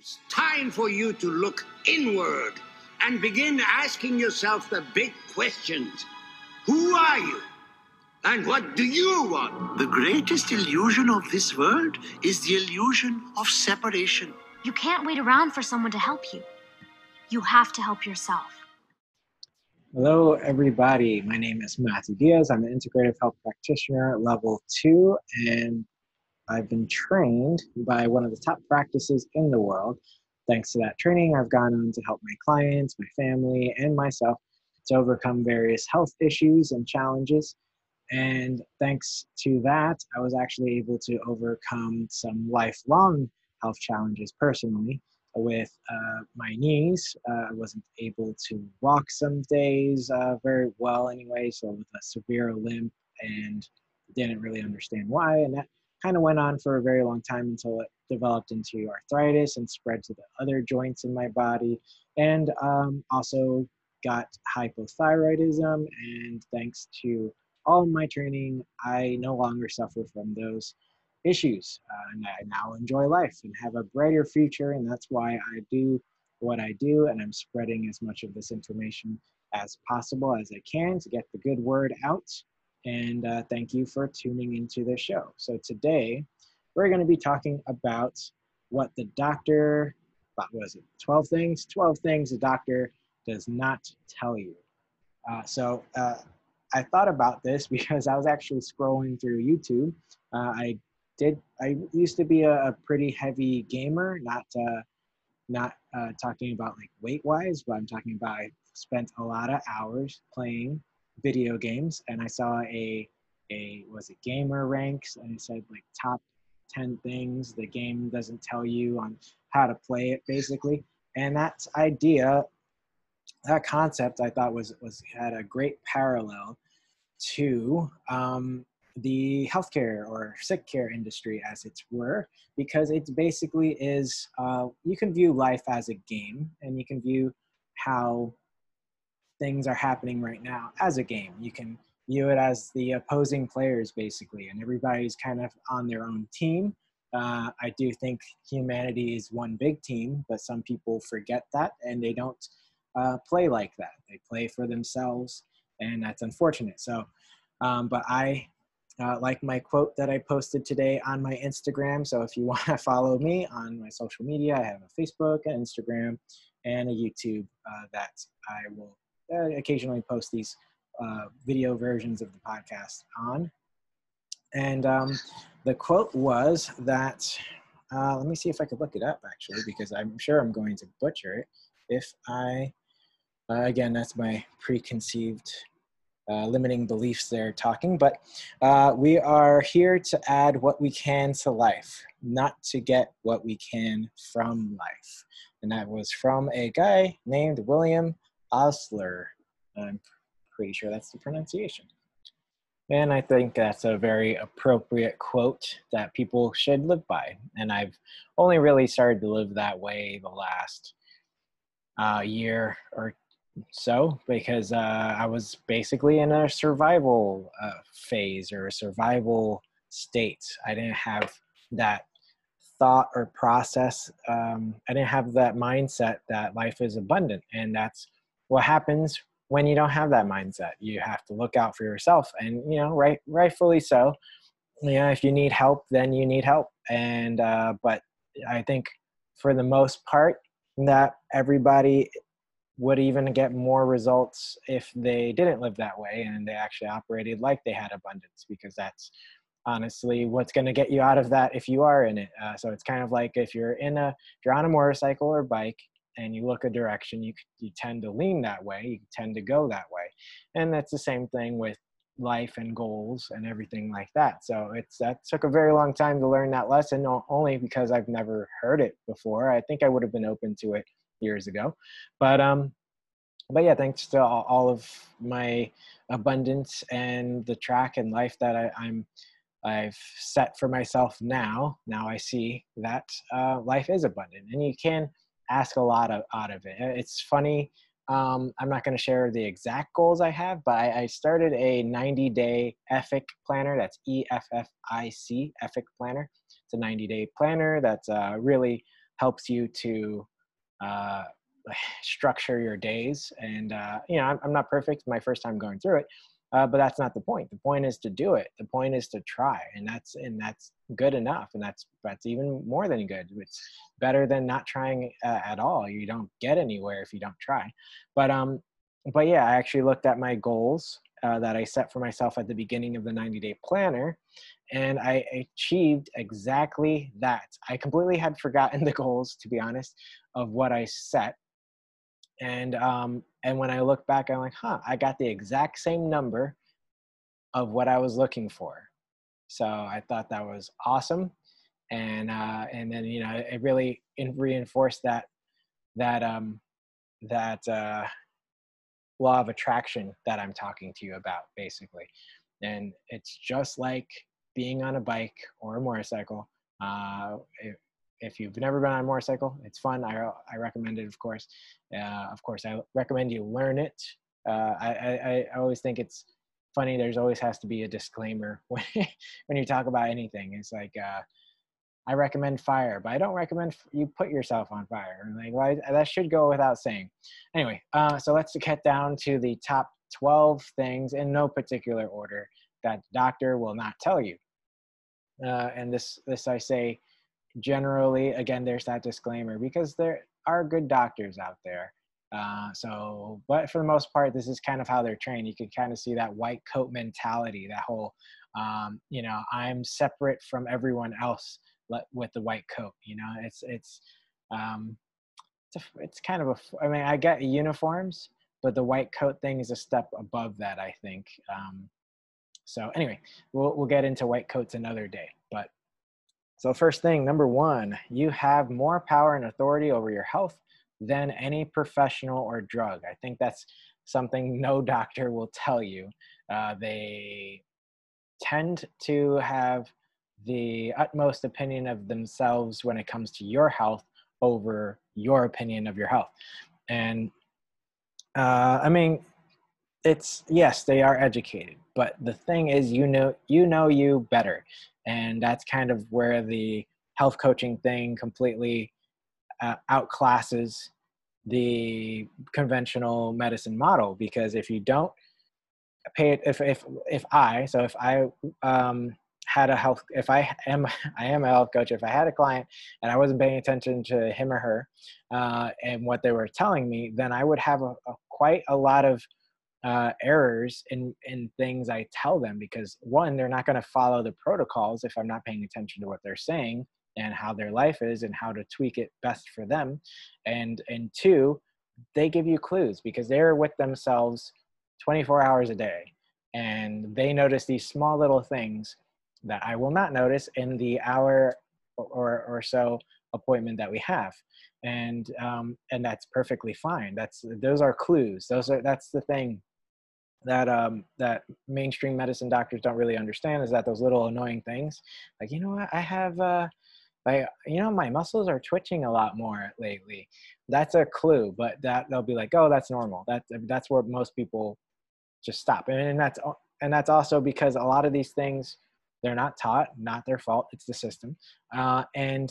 It's time for you to look inward and begin asking yourself the big questions. Who are you? And what do you want? The greatest illusion of this world is the illusion of separation. You can't wait around for someone to help you. You have to help yourself. Hello, everybody. My name is Mathew Diaz. I'm an integrative health practitioner, level two, and I've been trained by one of the top practices in the world. Thanks to that training, I've gone on to help my clients, my family, and myself to overcome various health issues and challenges. And thanks to that, I was actually able to overcome some lifelong health challenges personally. With uh, my knees, uh, I wasn't able to walk some days uh, very well anyway, so with a severe limp and didn't really understand why. And that kind of went on for a very long time until it developed into arthritis and spread to the other joints in my body. And um, also got hypothyroidism and thanks to all my training i no longer suffer from those issues uh, and i now enjoy life and have a brighter future and that's why i do what i do and i'm spreading as much of this information as possible as i can to get the good word out and uh, thank you for tuning into the show. So today we're going to be talking about what the doctor, what was it, 12 things? 12 things the doctor does not tell you. Uh, so uh, I thought about this because I was actually scrolling through YouTube. Uh, I did, I used to be a, a pretty heavy gamer, not, uh, not uh, talking about like weight wise, but I'm talking about I spent a lot of hours playing video games and I saw a a was it gamer ranks and it said like top 10 things the game doesn't tell you on how to play it basically. And that idea that concept I thought was was had a great parallel to um, the healthcare or sick care industry as it were because it basically is uh, you can view life as a game and you can view how things are happening right now as a game. You can view it as the opposing players basically, and everybody's kind of on their own team. Uh, I do think humanity is one big team, but some people forget that and they don't uh, play like that. They play for themselves, and that's unfortunate. So, um, but I uh, like my quote that I posted today on my Instagram. So if you want to follow me on my social media, I have a Facebook, an Instagram, and a YouTube uh, that I will occasionally post these uh, video versions of the podcast on. And um, the quote was that, uh, let me see if I could look it up actually, because I'm sure I'm going to butcher it. If I, uh, again, that's my preconceived uh, limiting beliefs there talking, but uh, we are here to add what we can to life, not to get what we can from life. And that was from a guy named William Osler. I'm pretty sure that's the pronunciation. And I think that's a very appropriate quote that people should live by. And I've only really started to live that way the last uh, year or so because uh, I was basically in a survival uh, phase or a survival state. I didn't have that thought or process. Um, I didn't have that mindset that life is abundant. And that's what happens when you don't have that mindset. You have to look out for yourself and you know right rightfully so. You know if you need help then you need help. And uh, but i think for the most part that everybody would even get more results if they didn't live that way and they actually operated like they had abundance because that's honestly what's going to get you out of that if you are in it. Uh, so it's kind of like if you're in a if you're on a motorcycle or bike and you look a direction, you you tend to lean that way. You tend to go that way, and that's the same thing with life and goals and everything like that. So it's that took a very long time to learn that lesson, only because I've never heard it before. I think I would have been open to it years ago, but um, but yeah, thanks to all of my abundance and the track and life that I, I'm I've set for myself now. Now I see that uh, life is abundant, and you can ask a lot of, out of it. It's funny. Um, I'm not going to share the exact goals I have, but I, I started a 90 day EFFIC planner. That's E F F I C, EFFIC planner. It's a 90 day planner that's uh, really helps you to uh, structure your days. And uh, you know, I'm, I'm, not perfect. My first time going through it, uh, but that's not the point. The point is to do it. The point is to try, and that's and that's good enough. And that's that's even more than good. It's better than not trying uh, at all. You don't get anywhere if you don't try. But um, but yeah, I actually looked at my goals uh, that I set for myself at the beginning of the 90 day planner, and I achieved exactly that. I completely had forgotten the goals, to be honest, of what I set and um, and when I look back, I'm like, huh, I got the exact same number of what I was looking for. So I thought that was awesome, and uh, and then you know it really reinforced that that um, that uh, law of attraction that I'm talking to you about, basically. And it's just like being on a bike or a motorcycle. Uh, if you've never been on a motorcycle, it's fun. I, I recommend it, of course. Uh, of course, I recommend you learn it. Uh, I, I, I always think it's funny. There's always has to be a disclaimer when, when you talk about anything. It's like, uh, I recommend fire, but I don't recommend you put yourself on fire. Like, well, that should go without saying. Anyway, uh, so let's get down to the top 12 things in no particular order that doctor will not tell you. Uh, and this, this I say generally, again, there's that disclaimer because there are good doctors out there. Uh, so, but for the most part, this is kind of how they're trained. You can kind of see that white coat mentality, that whole, um, you know, I'm separate from everyone else with the white coat. You know, it's it's um, it's, a, it's kind of a. I mean, I get uniforms, but the white coat thing is a step above that. I think. Um, so anyway, we'll we'll get into white coats another day. But so, first thing, number one, you have more power and authority over your health than any professional or drug. I think that's something no doctor will tell you. Uh, they tend to have the utmost opinion of themselves when it comes to your health over your opinion of your health. And uh, I mean, it's yes, they are educated, but the thing is, you know, you know you better and that's kind of where the health coaching thing completely uh, outclasses the conventional medicine model because if you don't pay it if if if i so if i um had a health if i am i am a health coach if i had a client and i wasn't paying attention to him or her uh, and what they were telling me then i would have a, a quite a lot of uh, errors in in things I tell them because one, they're not going to follow the protocols if I'm not paying attention to what they're saying and how their life is and how to tweak it best for them, and and two, they give you clues because they're with themselves 24 hours a day and they notice these small little things that I will not notice in the hour or or so appointment that we have. And um, and that's perfectly fine. That's those are clues. Those are that's the thing that um, that mainstream medicine doctors don't really understand is that those little annoying things, like you know what, I have, uh, I you know my muscles are twitching a lot more lately. That's a clue, but that they'll be like, oh, that's normal. That that's where most people just stop, and, and that's and that's also because a lot of these things they're not taught, not their fault. It's the system, uh, and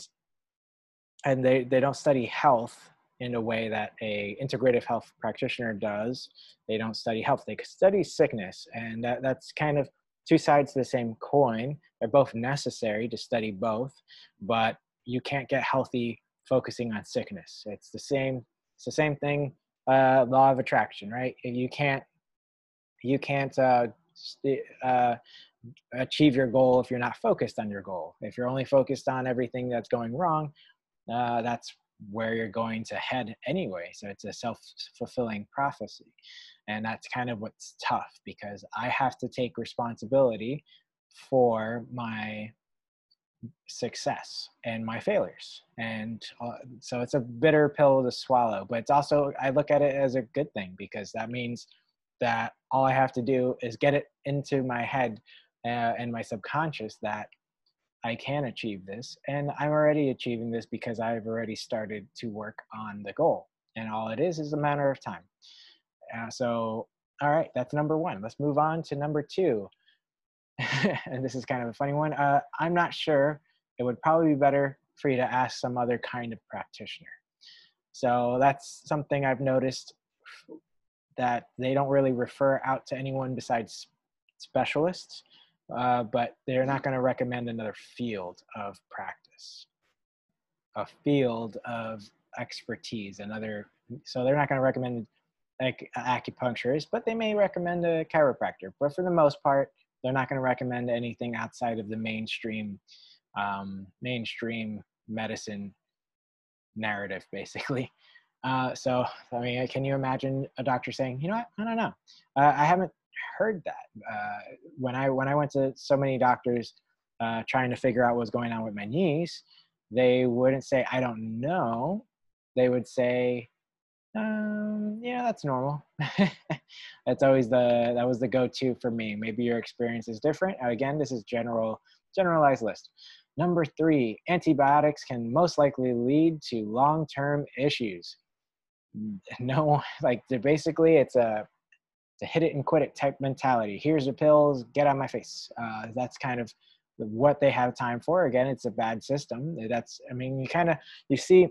and they they don't study health in a way that a integrative health practitioner does. They don't study health; they study sickness, and that, that's kind of two sides to the same coin. They're both necessary to study both, but you can't get healthy focusing on sickness. It's the same. It's the same thing. Uh, law of attraction, right? You can't you can't uh, uh, achieve your goal if you're not focused on your goal. If you're only focused on everything that's going wrong, uh, that's where you're going to head anyway. So it's a self fulfilling prophecy. And that's kind of what's tough because I have to take responsibility for my success and my failures. And uh, so it's a bitter pill to swallow, but it's also, I look at it as a good thing because that means that all I have to do is get it into my head uh, and my subconscious that I can achieve this. And I'm already achieving this because I've already started to work on the goal. And all it is is a matter of time. Uh, so, all right, that's number one. Let's move on to number two. and this is kind of a funny one. Uh, I'm not sure. It would probably be better for you to ask some other kind of practitioner. So that's something I've noticed that they don't really refer out to anyone besides specialists, uh, but they're not going to recommend another field of practice, a field of expertise, another. So they're not going to recommend like acupuncturist, but they may recommend a chiropractor. But for the most part, they're not going to recommend anything outside of the mainstream um, mainstream medicine narrative, basically. Uh, so, I mean, can you imagine a doctor saying, you know what, I don't know. Uh, I haven't heard that. Uh, when I when I went to so many doctors uh, trying to figure out what was going on with my knees, they wouldn't say, I don't know. They would say, um, yeah, that's normal. that's always the that was the go-to for me. Maybe your experience is different. Again, this is general generalized list. Number three, antibiotics can most likely lead to long-term issues. No, like basically, it's a a hit it and quit it type mentality. Here's the pills, get on my face. Uh, that's kind of what they have time for. Again, it's a bad system. That's I mean, you kind of you see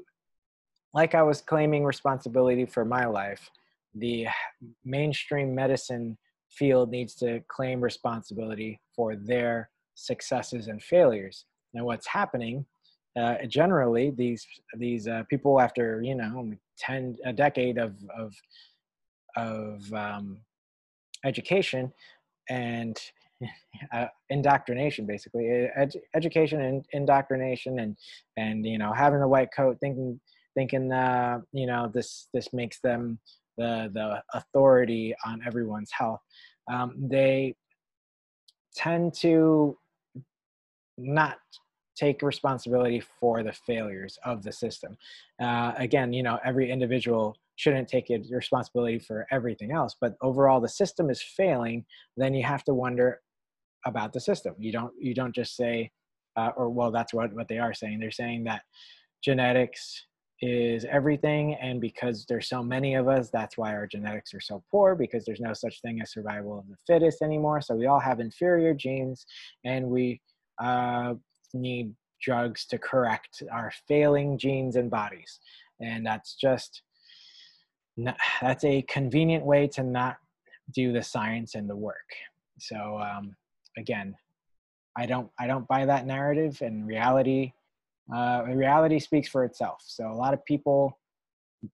like I was claiming responsibility for my life, the mainstream medicine field needs to claim responsibility for their successes and failures. And what's happening, uh, generally, these these uh, people after you know ten a decade of of of um, education and uh, indoctrination basically ed- education and indoctrination and and you know having the white coat thinking thinking uh, you know this this makes them the the authority on everyone's health. Um, they tend to not take responsibility for the failures of the system. Uh, again, you know, every individual shouldn't take it, responsibility for everything else, but overall the system is failing. Then you have to wonder about the system. You don't you don't just say, uh, or well, that's what what they are saying. They're saying that genetics is everything and because there's so many of us that's why our genetics are so poor because there's no such thing as survival of the fittest anymore so we all have inferior genes and we uh, need drugs to correct our failing genes and bodies and that's just not, that's a convenient way to not do the science and the work so um, again i don't i don't buy that narrative and reality uh, reality speaks for itself. So a lot of people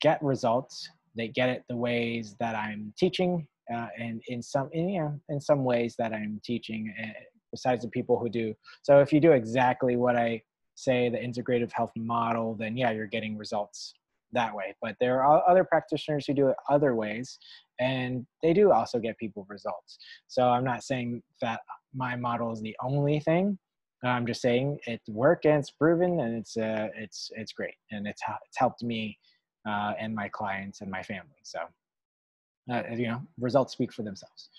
get results. They get it the ways that I'm teaching, uh, and in some, in, you know, in some ways that I'm teaching. Uh, besides the people who do. So if you do exactly what I say, the integrative health model, then yeah, you're getting results that way. But there are other practitioners who do it other ways, and they do also get people results. So I'm not saying that my model is the only thing, I'm just saying it work and it's proven and it's uh, it's it's great and it's it's helped me uh, and my clients and my family. So uh, you know, results speak for themselves.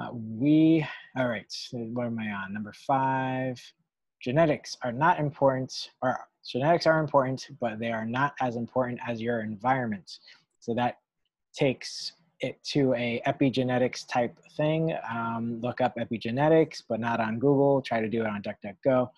Uh, we all right. What am I on? Number five. Genetics are not important, or genetics are important, but they are not as important as your environment. So that takes it to a epigenetics type thing, um, look up epigenetics, but not on Google. Try to do it on DuckDuckGo.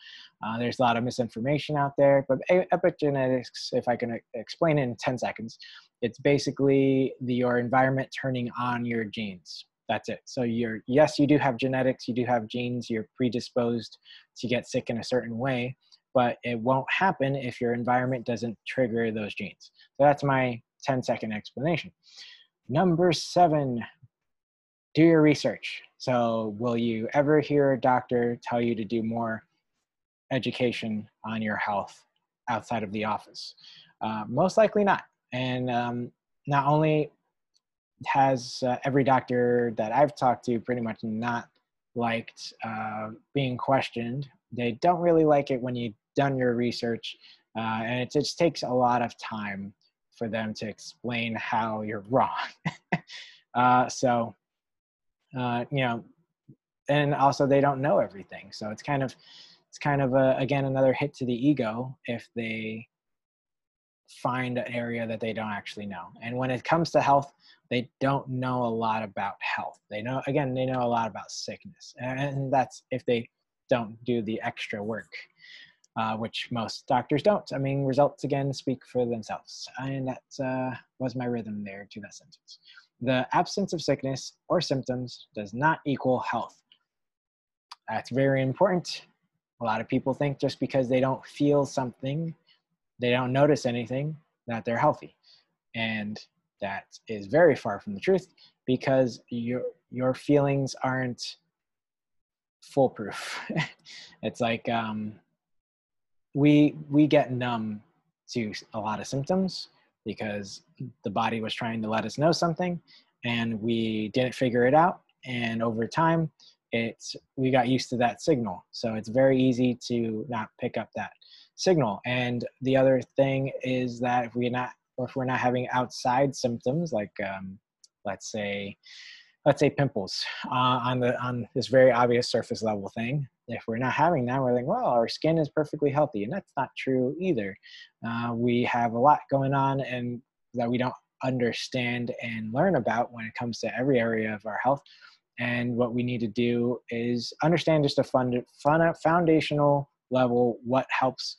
Uh, there's a lot of misinformation out there, but epigenetics, if I can explain it in 10 seconds, it's basically the, your environment turning on your genes. That's it. So you're yes, you do have genetics, you do have genes, you're predisposed to get sick in a certain way, but it won't happen if your environment doesn't trigger those genes. So that's my 10 second explanation. Number seven, do your research. So, will you ever hear a doctor tell you to do more education on your health outside of the office? Uh, most likely not. And um, not only has uh, every doctor that I've talked to pretty much not liked uh, being questioned, they don't really like it when you've done your research. Uh, and it just takes a lot of time for them to explain how you're wrong. uh, so, uh, you know, and also they don't know everything. So it's kind of, it's kind of a, again another hit to the ego if they find an area that they don't actually know. And when it comes to health, they don't know a lot about health. They know again, they know a lot about sickness, and that's if they don't do the extra work. Uh, which most doctors don't. I mean, results again speak for themselves. And that uh, was my rhythm there to that sentence. The absence of sickness or symptoms does not equal health. That's very important. A lot of people think just because they don't feel something, they don't notice anything, that they're healthy. And that is very far from the truth because your your feelings aren't foolproof. it's like um, we we get numb to a lot of symptoms because the body was trying to let us know something and we didn't figure it out. And over time it's we got used to that signal. So it's very easy to not pick up that signal. And the other thing is that if we're not or if we're not having outside symptoms like um, let's say let's say pimples uh, on the on this very obvious surface level thing if we're not having that we're like well our skin is perfectly healthy and that's not true either. Uh, we have a lot going on and that we don't understand and learn about when it comes to every area of our health. And what we need to do is understand just a fund, fun, foundational level what helps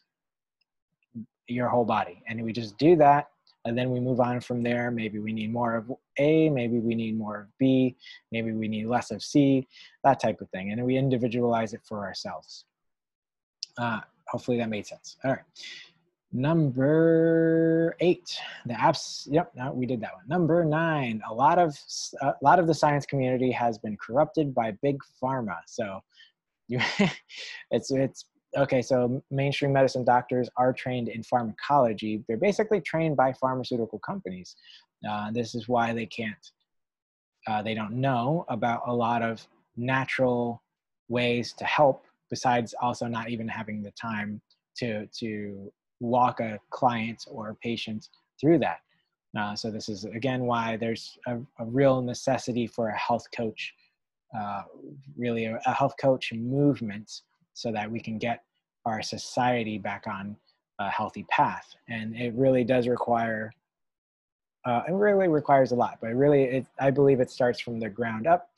your whole body. And we just do that and then we move on from there. Maybe we need more of a maybe we need more of b maybe we need less of c that type of thing. And we individualize it for ourselves. Uh, hopefully that made sense. All right. Number eight the apps. Yep no, we did that one. Number nine a lot of a lot of the science community has been corrupted by big pharma. So you it's it's okay, so mainstream medicine doctors are trained in pharmacology. They're basically trained by pharmaceutical companies. Uh, this is why they can't, uh, they don't know about a lot of natural ways to help besides also not even having the time to, to walk a client or a patient through that. Uh, so this is again why there's a, a real necessity for a health coach, uh, really a, a health coach movement so that we can get our society back on a healthy path. And it really does require, uh, it really requires a lot, but really, it, I believe it starts from the ground up.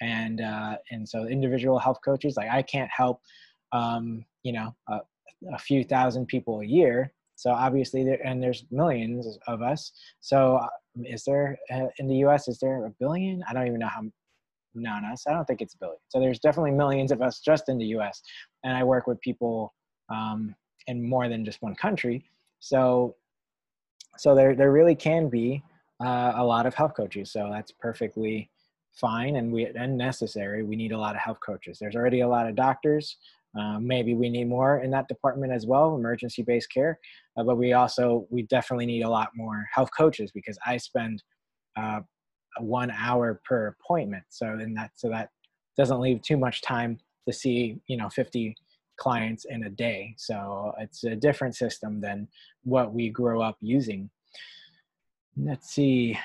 And, uh, and so individual health coaches, like I can't help, um, you know, a, a few thousand people a year. So obviously, there, and there's millions of us. So uh, is there uh, in the U.S. is there a billion? I don't even know how known us. I don't think it's a billion. So there's definitely millions of us just in the U.S. And I work with people um, in more than just one country. So, so there there really can be uh, a lot of health coaches. So that's perfectly fine and we and necessary. We need a lot of health coaches. There's already a lot of doctors. Uh, maybe we need more in that department as well, emergency-based care. Uh, but we also we definitely need a lot more health coaches because I spend uh, one hour per appointment. So in that so that doesn't leave too much time to see you know 50 clients in a day. So it's a different system than what we grow up using. Let's see.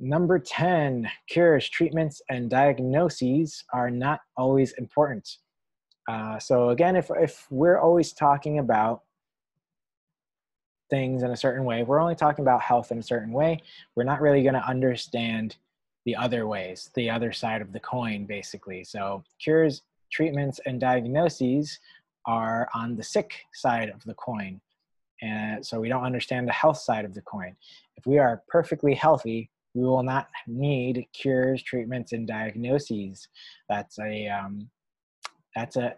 Number 10, cures, treatments, and diagnoses are not always important. Uh, so again, if, if we're always talking about things in a certain way, we're only talking about health in a certain way, we're not really going to understand the other ways, the other side of the coin, basically. So, cures, treatments, and diagnoses are on the sick side of the coin. And so we don't understand the health side of the coin. If we are perfectly healthy, we will not need cures, treatments, and diagnoses. That's a um, that's a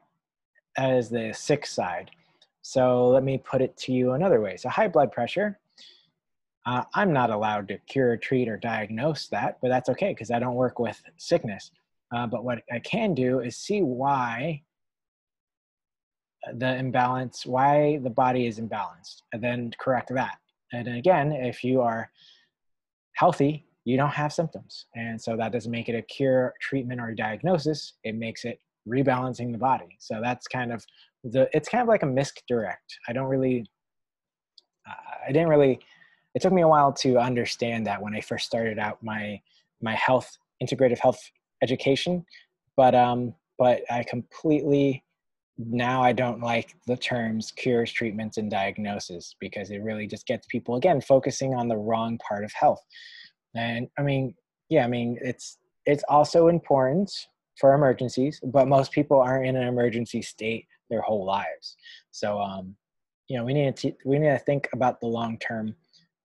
that is the sick side. So let me put it to you another way. So high blood pressure, uh, I'm not allowed to cure, treat, or diagnose that, but that's okay because I don't work with sickness. Uh, but what I can do is see why the imbalance, why the body is imbalanced, and then correct that. And again, if you are healthy, you don't have symptoms. And so that doesn't make it a cure, treatment, or diagnosis. It makes it rebalancing the body. So that's kind of the, it's kind of like a misdirect. I don't really, I didn't really, it took me a while to understand that when I first started out my, my health, integrative health education. But, um, but I completely now I don't like the terms cures, treatments, and diagnosis because it really just gets people again focusing on the wrong part of health. And I mean, yeah, I mean it's it's also important for emergencies, but most people aren't in an emergency state their whole lives. So um, you know we need to we need to think about the long term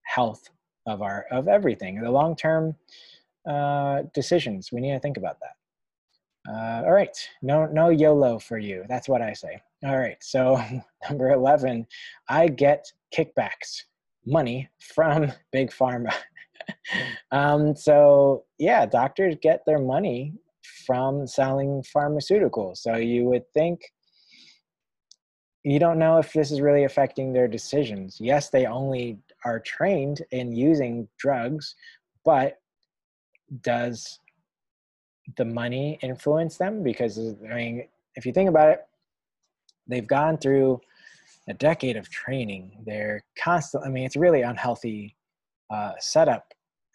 health of our of everything the long term uh, decisions we need to think about that uh, all right. No no yolo for you. That's what i say. All right. So number 11 i get kickbacks money from big pharma. Um, so yeah doctors get their money from selling pharmaceuticals. So you would think you don't know if this is really affecting their decisions. Yes, they only are trained in using drugs, but does the money influence them? Because, I mean, if you think about it, they've gone through a decade of training. They're constantly, I mean, it's really unhealthy uh, setup.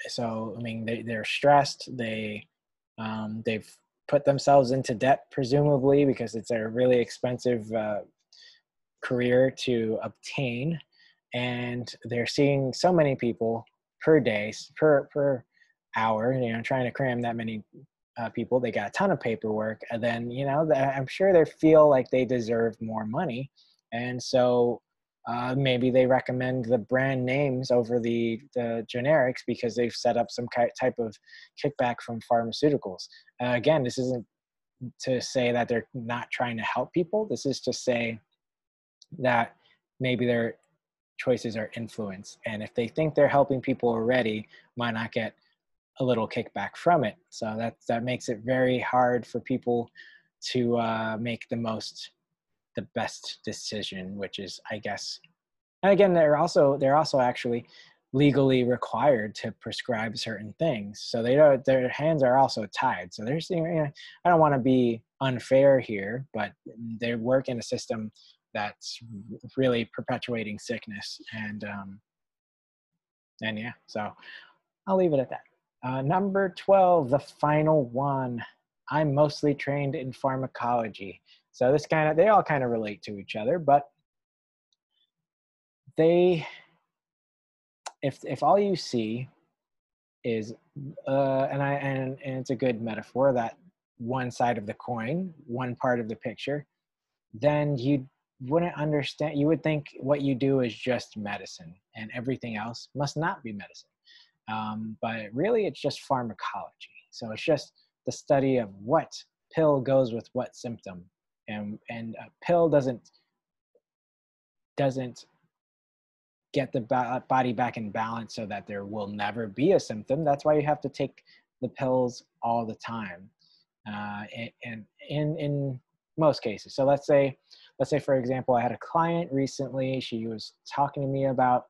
So, I mean, they, they're stressed. They, um, they've put themselves into debt, presumably, because it's a really expensive uh, career to obtain and they're seeing so many people per day per per hour you know trying to cram that many uh, people they got a ton of paperwork and then you know i'm sure they feel like they deserve more money and so uh, maybe they recommend the brand names over the, the generics because they've set up some type of kickback from pharmaceuticals. Uh, again, this isn't to say that they're not trying to help people. This is to say that maybe their choices are influenced. And if they think they're helping people already, might not get a little kickback from it? So that that makes it very hard for people to uh, make the most, the best decision, which is, I guess. And again, they're also they're also actually legally required to prescribe certain things. So they don't, their hands are also tied. So they're you know, I don't want to be unfair here, but they work in a system that's really perpetuating sickness and um, and yeah so i'll leave it at that uh, number 12 the final one. I'm mostly trained in pharmacology. So this kind of they all kind of relate to each other but they if if all you see is uh, and i and, and it's a good metaphor that one side of the coin one part of the picture then you wouldn't understand you would think what you do is just medicine and everything else must not be medicine um, but really it's just pharmacology. So it's just the study of what pill goes with what symptom. And and a pill doesn't doesn't get the body back in balance so that there will never be a symptom. That's why you have to take the pills all the time. Uh, and, and in in most cases. So let's say let's say for example i had a client recently. She was talking to me about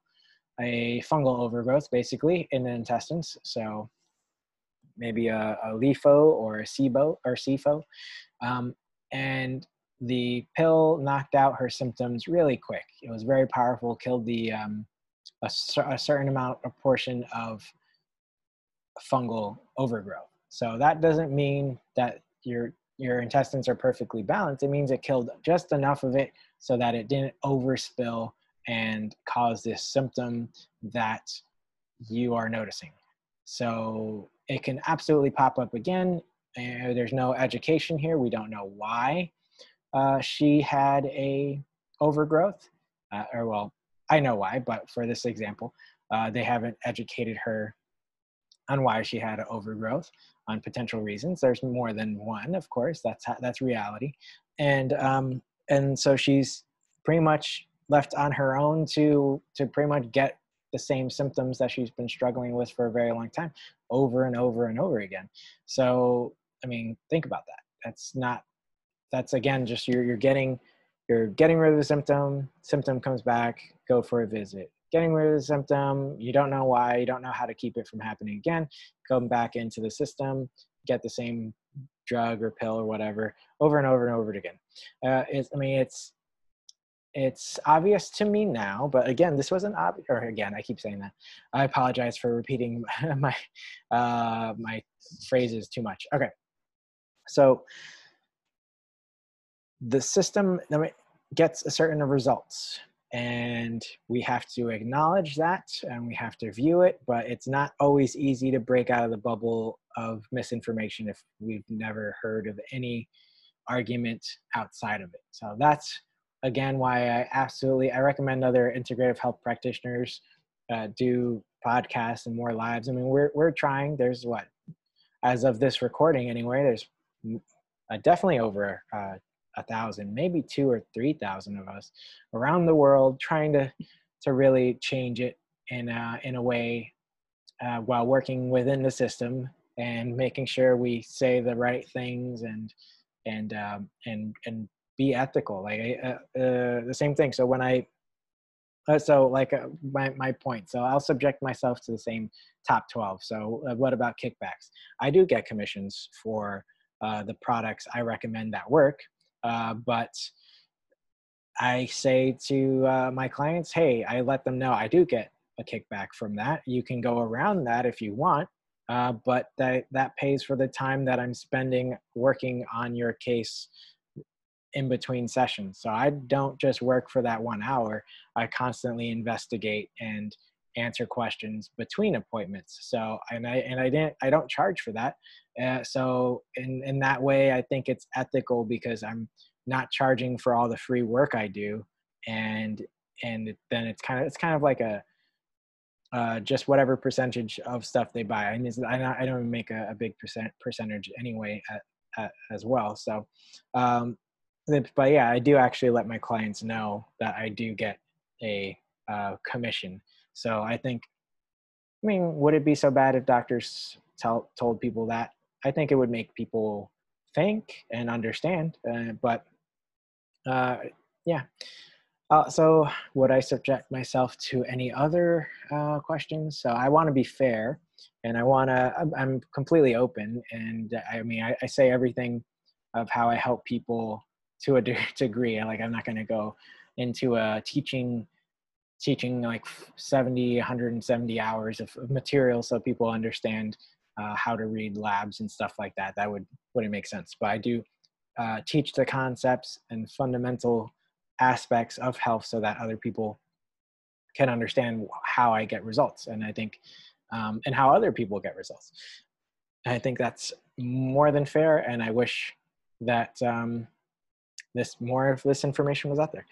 a fungal overgrowth basically in the intestines. So maybe a, a LIFO or a SIBO or SIFO. Um, and the pill knocked out her symptoms really quick. It was very powerful killed the um, a, a certain amount a portion of fungal overgrowth. So that doesn't mean that you're your intestines are perfectly balanced, it means it killed just enough of it so that it didn't overspill and cause this symptom that you are noticing. So it can absolutely pop up again. Uh, there's no education here. We don't know why uh, she had a overgrowth, uh, or well, I know why, but for this example, uh, they haven't educated her on why she had an overgrowth on potential reasons. There's more than one, of course. That's that's reality, and um, and so she's pretty much left on her own to to pretty much get the same symptoms that she's been struggling with for a very long time, over and over and over again. So I mean, think about that. That's not. That's again just you're you're getting you're getting rid of the symptom. Symptom comes back. Go for a visit getting rid of the symptom. You don't know why. You don't know how to keep it from happening again. Come back into the system, get the same drug or pill or whatever over and over and over again. Uh, it's, I mean, it's it's obvious to me now, but again, this wasn't obvious. Or again, I keep saying that. I apologize for repeating my uh, my phrases too much. Okay, so the system gets a certain results and we have to acknowledge that and we have to view it but it's not always easy to break out of the bubble of misinformation if we've never heard of any argument outside of it so that's again why I absolutely I recommend other integrative health practitioners uh, do podcasts and more lives. I mean, we're we're trying. There's what, as of this recording anyway. There's uh, definitely over uh, a thousand, maybe two or three thousand of us around the world trying to to really change it in a, in a way uh, while working within the system and making sure we say the right things and and um, and and be ethical. Like uh, uh, the same thing. So when I uh, so like uh, my, my point so i'll subject myself to the same top 12 so uh, what about kickbacks i do get commissions for uh, the products i recommend that work uh, but i say to uh, my clients hey i let them know i do get a kickback from that you can go around that if you want but that that pays for the time that i'm spending working on your case in between sessions. So I don't just work for that one hour. I constantly investigate and answer questions between appointments. So and I and I didn't I don't charge for that. Uh, so in in that way, I think it's ethical because I'm not charging for all the free work I do, and and then it's kind of it's kind of like a uh, just whatever percentage of stuff they buy. I mean, I don't make a, a big percent percentage anyway at, at, as well. So um, but yeah, I do actually let my clients know that I do get a uh, commission. So I think, I mean, would it be so bad if doctors tell, told people that? I think it would make people think and understand. Uh, but uh, yeah. Uh, so would I subject myself to any other uh, questions? So I want to be fair and I want to, I'm completely open. And I mean, I, I say everything of how I help people to a degree. Like I'm not going to go into a teaching teaching like 70 170 hours of, of material so people understand uh, how to read labs and stuff like that that would wouldn't make sense but i do uh, teach the concepts and fundamental aspects of health so that other people can understand how i get results and i think um, and how other people get results i think that's more than fair and i wish that um, this more of this information was out there.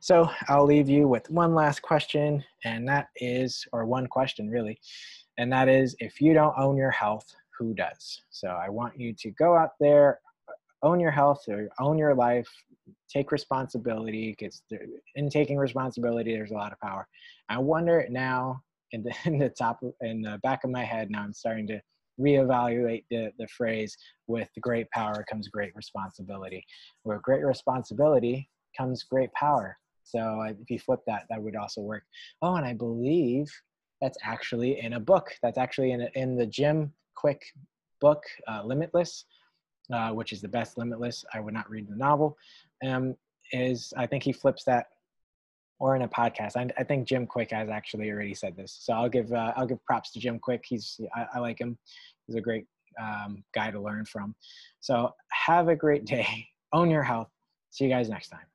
So I'll leave you with one last question, and that is, or one question really, and that is if you don't own your health, who does? So I want you to go out there, own your health, or own your life, take responsibility, because in taking responsibility, there's a lot of power. I wonder now, in the, in the top, in the back of my head, now I'm starting to reevaluate the, the phrase with great power comes great responsibility. Where great responsibility comes great power. So if you flip that that would also work. Oh and i believe that's actually in a book. That's actually in, a, in the jim Kwik book uh, limitless uh, which is the best limitless. I would not read the novel. Um, is i think he flips that or in a podcast. I, I, think Jim Kwik has actually already said this, so I'll give uh, I'll give props to Jim Kwik. He's I, I like him. He's a great um, guy to learn from. So have a great day. Own your health. See you guys next time.